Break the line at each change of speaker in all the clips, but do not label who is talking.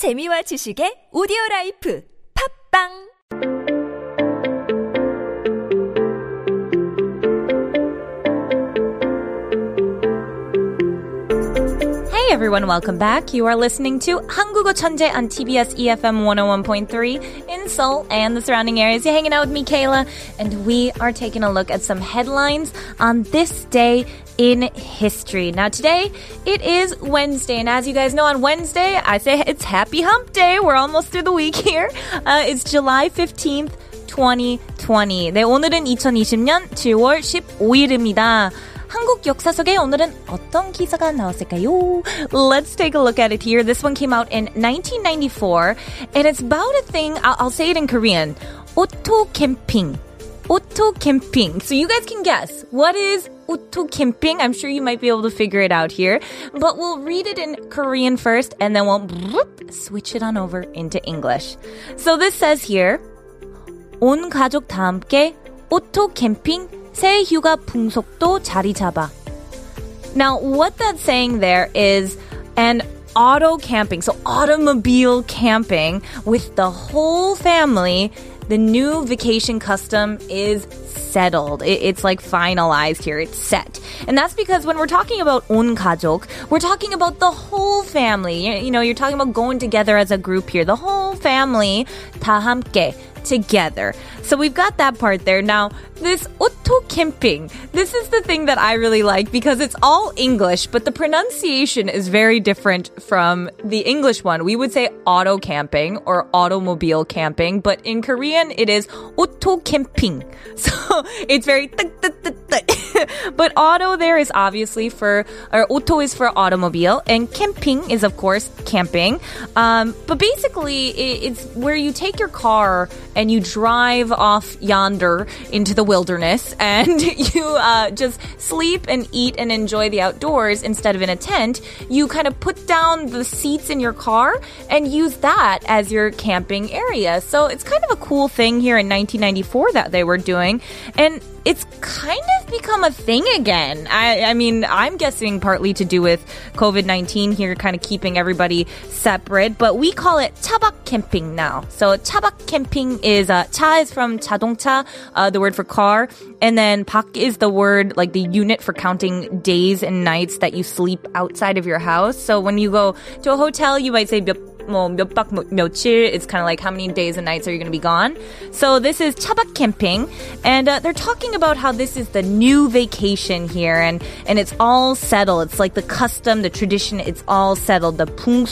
재미와 지식의 오디오 라이프. 팝빵
Hey everyone, welcome back. You are listening to 한국어 천재 on TBS EFM 101.3 in Seoul and the surrounding areas. You're hanging out with me, Kayla, and we are taking a look at some headlines on this day in history. Now today, it is Wednesday, and as you guys know, on Wednesday, I say it's Happy Hump Day. We're almost through the week here. Uh, it's July 15th, 2020. 네, 오늘은 2020년 7월 15일입니다. 한국 역사 속에 오늘은 어떤 기사가 나왔을까요? Let's take a look at it here. This one came out in 1994, and it's about a thing, I'll, I'll say it in Korean. Auto camping. Auto camping. So you guys can guess. What is auto camping? I'm sure you might be able to figure it out here. But we'll read it in Korean first, and then we'll switch it on over into English. So this says here, 온 가족 다 함께 오토 캠핑 새 휴가 풍속도 자리 잡아. Now, what that's saying there is an auto camping, so automobile camping with the whole family. The new vacation custom is settled. It- It's like finalized here. It's set. And that's because when we're talking about 온 가족, we're talking about the whole family. You you know, you're talking about going together as a group here. The whole family 다 함께 together. So we've got that part there. Now, this auto camping, this is the thing that I really like because it's all English, but the pronunciation is very different from the English one. We would say auto camping or automobile camping, but in Korean it is auto camping. So it's very but auto there is obviously for or auto is for automobile and camping is of course camping. Um, but basically it's where you take your car and you drive off yonder into the wilderness and you uh, just sleep and eat and enjoy the outdoors instead of in a tent. You kind of put down the seats in your car and use that as your camping area. So it's kind of a cool thing here in 1994 that they were doing. And it's kind of become a thing again. I, I mean, I'm guessing partly to do with COVID 19 here, kind of keeping everybody separate, but we call it chabak camping now. So, chabak camping is, uh, cha is from 자동차, uh, the word for car, and then pak is the word, like the unit for counting days and nights that you sleep outside of your house. So, when you go to a hotel, you might say 뭐 몇박 며칠. It's kind of like how many days and nights are you going to be gone. So this is 차박 camping, and uh, they're talking about how this is the new vacation here, and and it's all settled. It's like the custom, the tradition. It's all settled. The 풍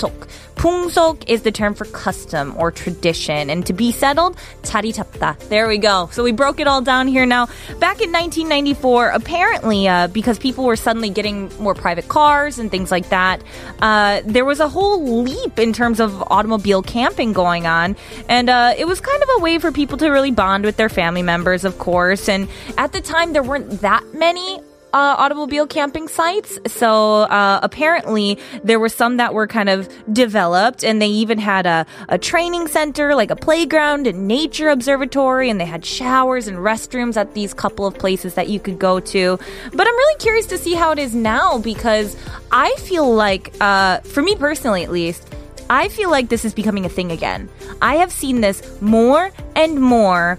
속. 풍속 is the term for custom or tradition, and to be settled, 자리 잡다. There we go. So we broke it all down here now. Back in 1994, apparently, uh, because people were suddenly getting more private cars and things like that, uh, there was a whole leap in terms of automobile camping going on, and uh, it was kind of a way for people to really bond with their family members, of course. And at the time, there weren't that many uh, automobile camping sites. So uh, apparently, there were some that were kind of developed, and they even had a, a training center, like a playground and nature observatory, and they had showers and restrooms at these couple of places that you could go to. But I'm really curious to see how it is now because I feel like, uh, for me personally at least, I feel like this is becoming a thing again. I have seen this more and more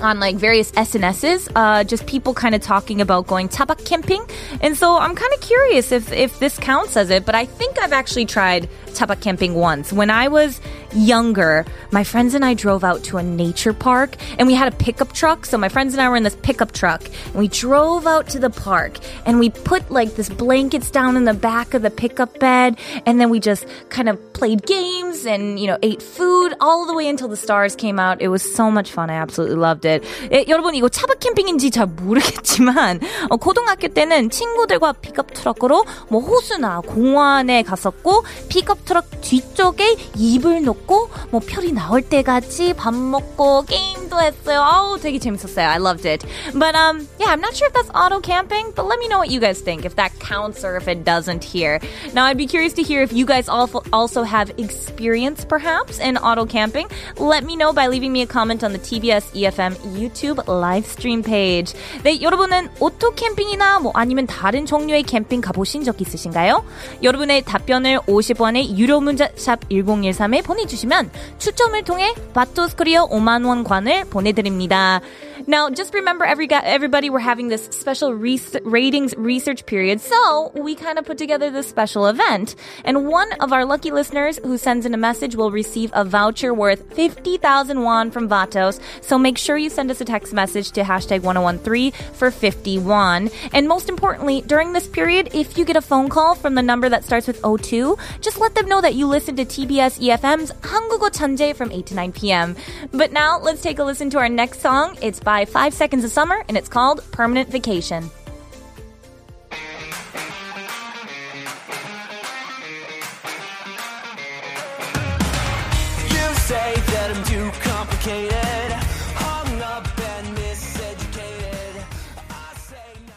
on like various SNSs, uh, just people kind of talking about going chabak camping. And so I'm kind of curious if, if this counts as it, but I think I've actually tried chabak camping once. When I was younger, my friends and I drove out to a nature park and we had a pickup truck. So my friends and I were in this pickup truck and we drove out to the park and we put like this blankets down in the back of the pickup bed and then we just kind of played games and, you know, ate food all the way until the stars came out. It was so much fun. I absolutely loved it. 예, 여러분 이거 차박 캠핑인지 잘 모르겠지만 어, 고등학교 때는 친구들과 픽업 트럭으로 뭐 호수나 공원에 갔었고 픽업 트럭 뒤쪽에 이불 놓고 뭐 별이 나올 때까지 밥 먹고 게임도 하기도 했어요. 아우, 되게 재밌었어요. I loved it. But um, yeah, I'm not sure if that's auto camping, but let me know what you guys think, if that counts or if it doesn't here. Now, I'd be curious to hear if you guys also have experience, perhaps, in auto camping. Let me know by leaving me a comment on the TBS EFM YouTube live stream page. 네, 여러분은 오토 캠핑이나 뭐 아니면 다른 종류의 캠핑 가보신 적 있으신가요? 여러분의 답변을 50원의 유료 문자 샵 1013에 보내주 시면 추첨을 통해 바토스 코리어 5만 원관을 보내드립니다. Now, just remember, every everybody, we're having this special res- ratings research period, so we kind of put together this special event. And one of our lucky listeners who sends in a message will receive a voucher worth 50,000 won from Vatos. So make sure you send us a text message to hashtag 1013 for 51. And most importantly, during this period, if you get a phone call from the number that starts with 02, just let them know that you listen to TBS EFM's 한국어 천재 from 8 to 9 p.m. But now let's take a listen to our next song. It's by Five Seconds of Summer and it's called Permanent Vacation.
You say that I'm too complicated, hung up and miseducated. I say 90-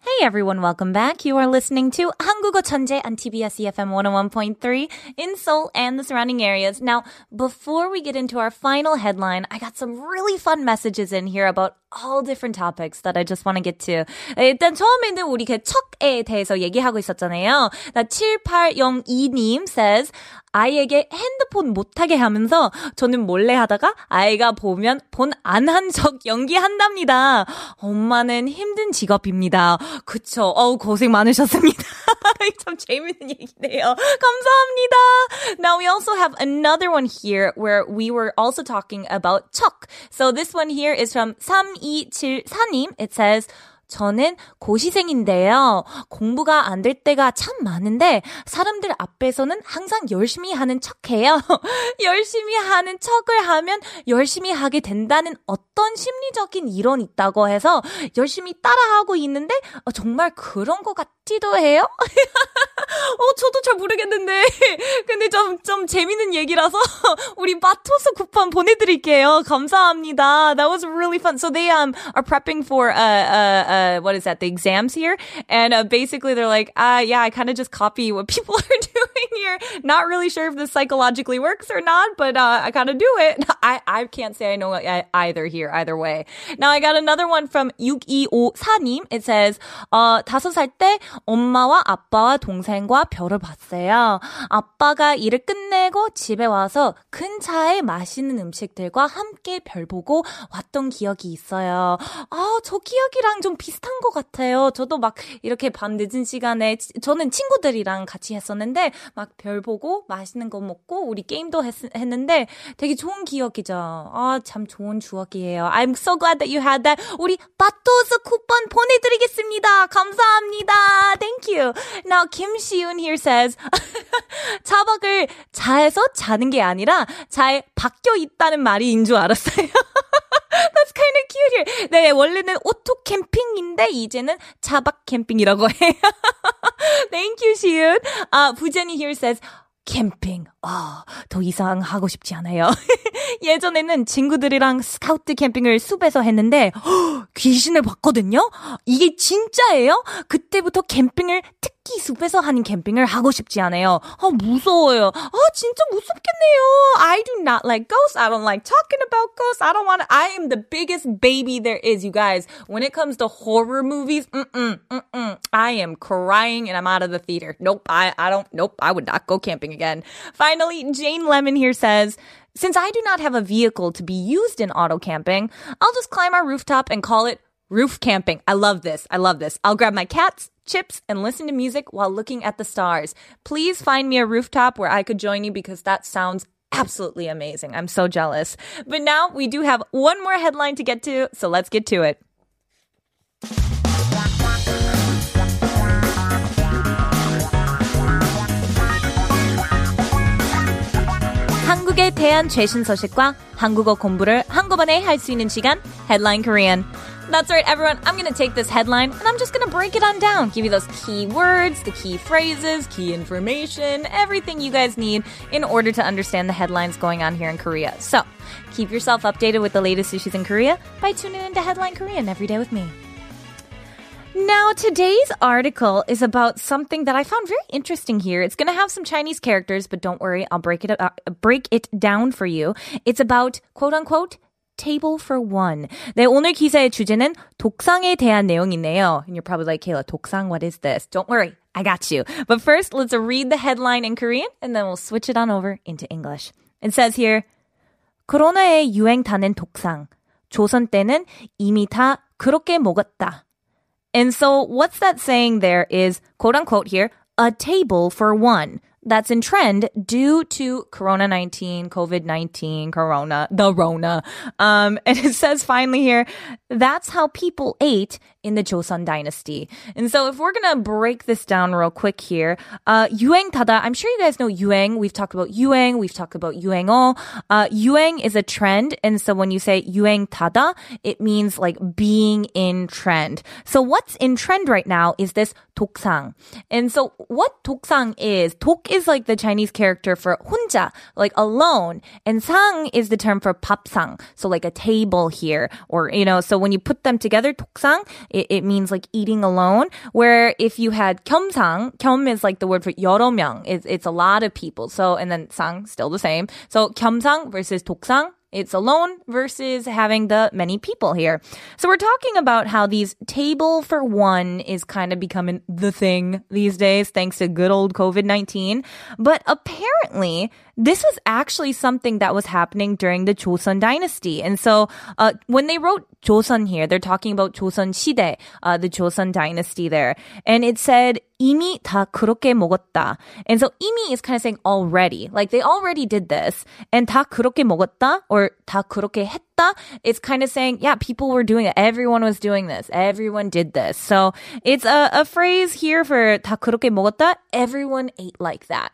Hey everyone, welcome back. You are listening to 한국어 천재 on TBS EFM 101.3 in Seoul and the surrounding areas. Now, before we get into our final headline, I got some really fun messages in here about all different topics that I just want to get to. 일단 처음에는 우리 그 척에 대해서 얘기하고 있었잖아요. 나 7802님 says 아이에게 핸드폰 못하게 하면서 저는 몰래 하다가 아이가 보면 본 안한척 연기한답니다. 엄마는 힘든 직업입니다. 그쵸. 어우, 고생 많으셨습니다. 참 재밌는 얘기네요. 감사합니다. Now we also have another one here where we were also talking about 척. So this one here is from 3274님. It says, 저는 고시생인데요. 공부가 안 될 때가 참 많은데 사람들 앞에서는 항상 열심히 하는 척해요. 열심히 하는 척을 하면 열심히 하게 된다는 어떤 심리적인 이론이 있다고 해서 열심히 따라하고 있는데 어, 정말 그런 것 같 티도 해요? 어, 저도 잘 모르겠는데. 근데 좀, 좀 재밌는 얘기라서 우리 바토스 쿠폰 보내드릴게요. 감사합니다. That was really fun. So they um, are prepping for, uh, uh, uh, what is that, the exams here. And uh, basically they're like, uh, yeah, I kind of just copy what people are doing here. Not really sure if this psychologically works or not, but uh, I kind of do it. I, I can't say I know uh, either here, either way. Now I got another one from 6254님. It says, uh, 5살 때 엄마와 아빠와 동생과 별을 봤어요. 아빠가 일을 끝내고 집에 와서 큰 차에 맛있는 음식들과 함께 별 보고 왔던 기억이 있어요. 아, 저 기억이랑 좀 비슷한 것 같아요. 저도 막 이렇게 밤 늦은 시간에 저는 친구들이랑 같이 했었는데 막 별 보고 맛있는 거 먹고 우리 게임도 했, 했는데 되게 좋은 기억이죠. 아, 참 좋은 추억이에요. I'm so glad that you had that. 우리 바토스 쿠폰 보내드리겠습니다. 감사합니다. Thank you. Now Kim Siun here says 차박을 자에서 자는 게 아니라 잘 바뀌어 있다는 말인 줄 알았어요. That's kind of cute here. 네, 원래는 오토 캠핑인데 이제는 차박 캠핑이라고 해요. Thank you, 시윤. 아, 부제니 here says 캠핑. 아, 더 이상 하고 싶지 않아요. 예전에는 친구들이랑 스카우트 캠핑을 숲에서 했는데 허, 귀신을 봤거든요. 이게 진짜예요? 그때부터 캠핑을 특 히 숲에서 하는 캠핑을 하고 싶지 않아요. 아, 무서워요. 아, 진짜 무섭겠네요. I do not like ghosts. I don't like talking about ghosts. I don't want to. I am the biggest baby there is, you guys. When it comes to horror movies, mm-mm, mm-mm, I am crying and I'm out of the theater. Nope, I, I don't, nope, I would not go camping again. Finally, Jane Lemon here says, since I do not have a vehicle to be used in auto camping, I'll just climb our rooftop and call it roof camping. I love this. I love this. I'll grab my cats, chips, and listen to music while looking at the stars. Please find me a rooftop where I could join you because that sounds absolutely amazing. I'm so jealous. But now we do have one more headline to get to, so let's get to it. 한국에 대한 최신 소식과 한국어 공부를 한꺼번에 할 수 있는 시간 Headline Korean. That's right, everyone. I'm going to take this headline and I'm just going to break it on down. Give you those key words, the key phrases, key information, everything you guys need in order to understand the headlines going on here in Korea. So keep yourself updated with the latest issues in Korea by tuning into Headline Korean every day with me. Now, today's article is about something that I found very interesting here. It's going to have some Chinese characters, but don't worry, I'll break it uh, break it down for you. It's about quote unquote table for one. 네, 오늘 기사의 주제는 독상에 대한 내용이네요. And you're probably like, Kayla, 독상, what is this? Don't worry, I got you. But first, let's read the headline in Korean, and then we'll switch it on over into English. It says here, 코로나에 유행 타는 독상. 조선 때는 이미 다 그렇게 먹었다. And so what's that saying there is, quote unquote here, a table for one. That's in trend due to Corona 19, COVID 19, Corona, the Rona. Um, and it says finally here, that's how people ate in the Joseon dynasty. And so if we're going to break this down real quick here, uh, 유행 tada, I'm sure you guys know 유행. We've talked about 유행. We've talked about 유행어. Uh, 유행 is a trend. And so when you say 유행 tada, it means like being in trend. So what's in trend right now is this 독상. And so what 독상 is, 독 is like the Chinese character for 혼자, like alone. And sang is the term for 밥상. So like a table here. Or, you know, so when you put them together, 독상, it, it means like eating alone. Where if you had 겸상, 겸 is like the word for 여러 명. It's, it's a lot of people. So, and then 상, still the same. So 겸상 versus 독상, it's alone versus having the many people here. So we're talking about how these table for one is kind of becoming the thing these days thanks to good old COVID-19. But apparently this was actually something that was happening during the Joseon dynasty. And so, uh, when they wrote Joseon here, they're talking about Joseon 시대, uh, the Joseon dynasty there. And it said, 이미 다 그렇게 먹었다. And so 이미 is kind of saying already. Like they already did this. And 다 그렇게 먹었다 or 다 그렇게 했다. It's kind of saying, yeah, people were doing it. Everyone was doing this. Everyone did this. So it's a, a phrase here for 다 그렇게 먹었다. Everyone ate like that.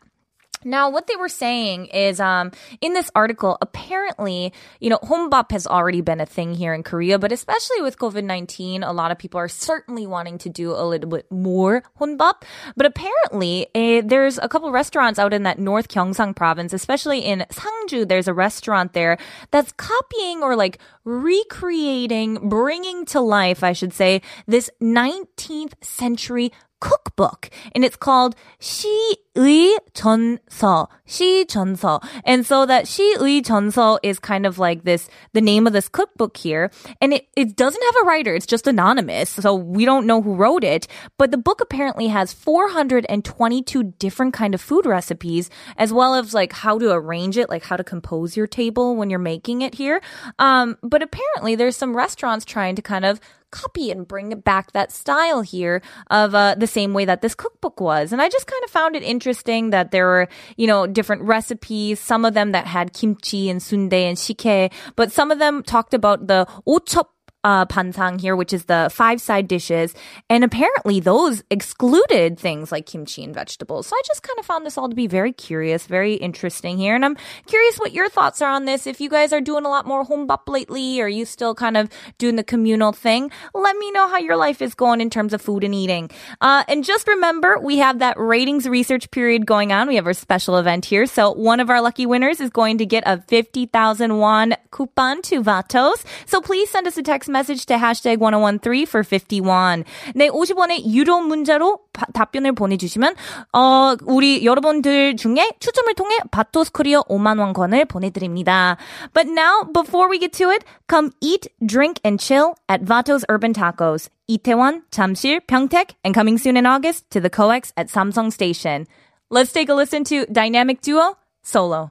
Now, what they were saying is, um, in this article, apparently, you know, honbap has already been a thing here in Korea, but especially with COVID-19, a lot of people are certainly wanting to do a little bit more honbap. But apparently, eh, there's a couple restaurants out in that North Gyeongsang province, especially in Sangju, there's a restaurant there that's copying or like recreating, bringing to life, I should say, this 19th century cookbook and it's called 시의 전서, 시전서. And so that 시의 전서 is kind of like this, the name of this cookbook here. And it, it doesn't have a writer. It's just anonymous. So we don't know who wrote it. But the book apparently has 422 different kind of food recipes as well as like how to arrange it, like how to compose your table when you're making it here. Um, but apparently there's some restaurants trying to kind of copy and bring back that style here of uh, the same way that this cookbook was. And I just kind of found it interesting that there were, you know, different recipes, some of them that had kimchi and sundae and sikhye, but some of them talked about the ochop uh, pansang here, which is the five side dishes. And apparently those excluded things like kimchi and vegetables. So I just kind of found this all to be very curious, very interesting here. And I'm curious what your thoughts are on this. If you guys are doing a lot more honbap lately, or you still kind of doing the communal thing, let me know how your life is going in terms of food and eating. Uh, and just remember, we have that ratings research period going on. We have our special event here. So one of our lucky winners is going to get a 50,000 won coupon to Vatos. So please send us a text message to hashtag 1013 for 51. 네, 50원의 유료 문자로 바- 답변을 보내주시면, 어, 우리 여러분들 중에 추첨을 통해 바토스 코리어 5만 원권을 보내드립니다. But now, before we get to it, come eat, drink, and chill at Vatos Urban Tacos. Itaewon, Jamsil, Pyeongtaek, and coming soon in August to the COEX at Samsung Station. Let's take a listen to Dynamic Duo, Solo.